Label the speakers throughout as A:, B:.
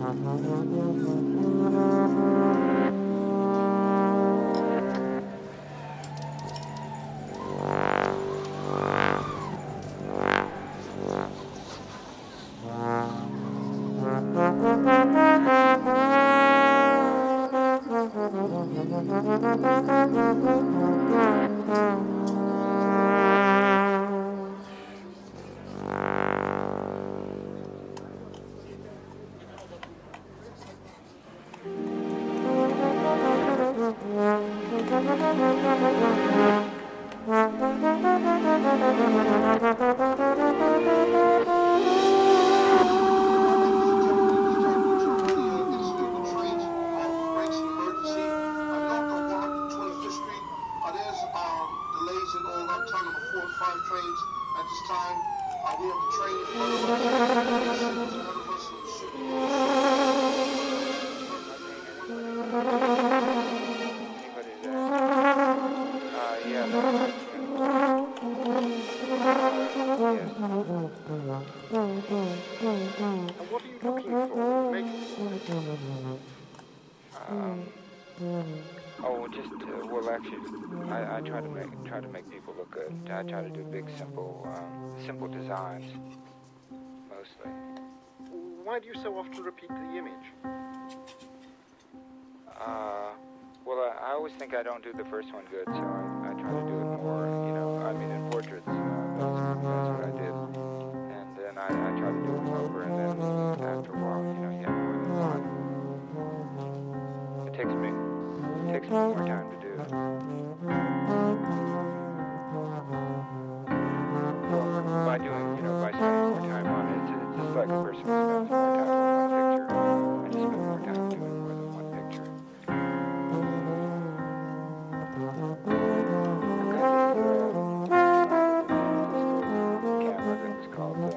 A: Mm-hmm. trades at this time. Uh, we have traded one in the Super what are you looking for? Make...
B: Um oh, just uh, well, actually, I, I try to make try to make people look good. I try to do big, simple, um, simple designs, mostly.
A: Why do you so often repeat the image?
B: Uh, well, I, I always think I don't do the first one good, so I, I try to do it more. You know, I mean, in portraits, uh, that's, that's what I did, and then I, I try to do them over, and then after a while, you know, you have more than one. It takes me takes me more time to do. Well, by doing, you know, by spending more time on it, it's, it's just like a person who spends more time on one picture. I just spend more time doing more than one picture. camera that was called uh,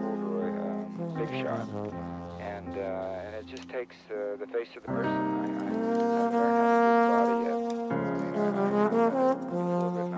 B: Polaroid, um, Big Shot, and uh, and it just takes uh, the face of the person. I, I haven't body yet. I mean, I, I've done it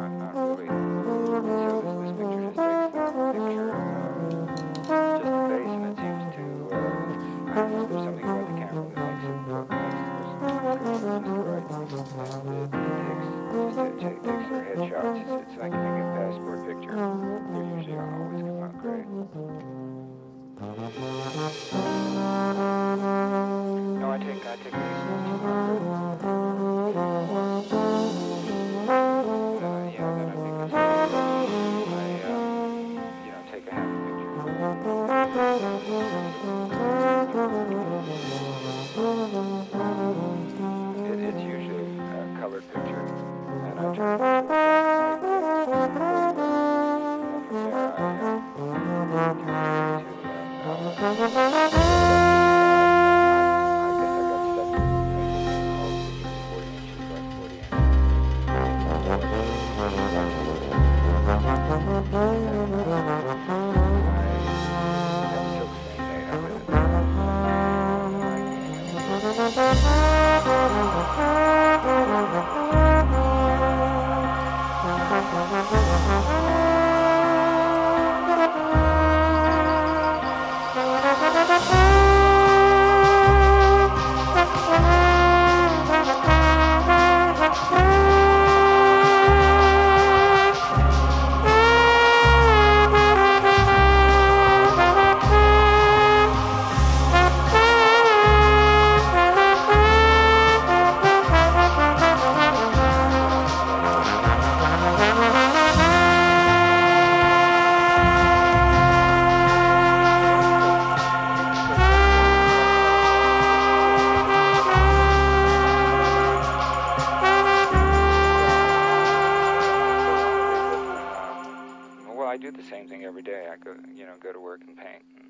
B: Well, I do the same thing every day. I go, you know, go to work and paint. And